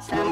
Stop.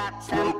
got some